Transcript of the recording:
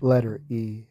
letter E.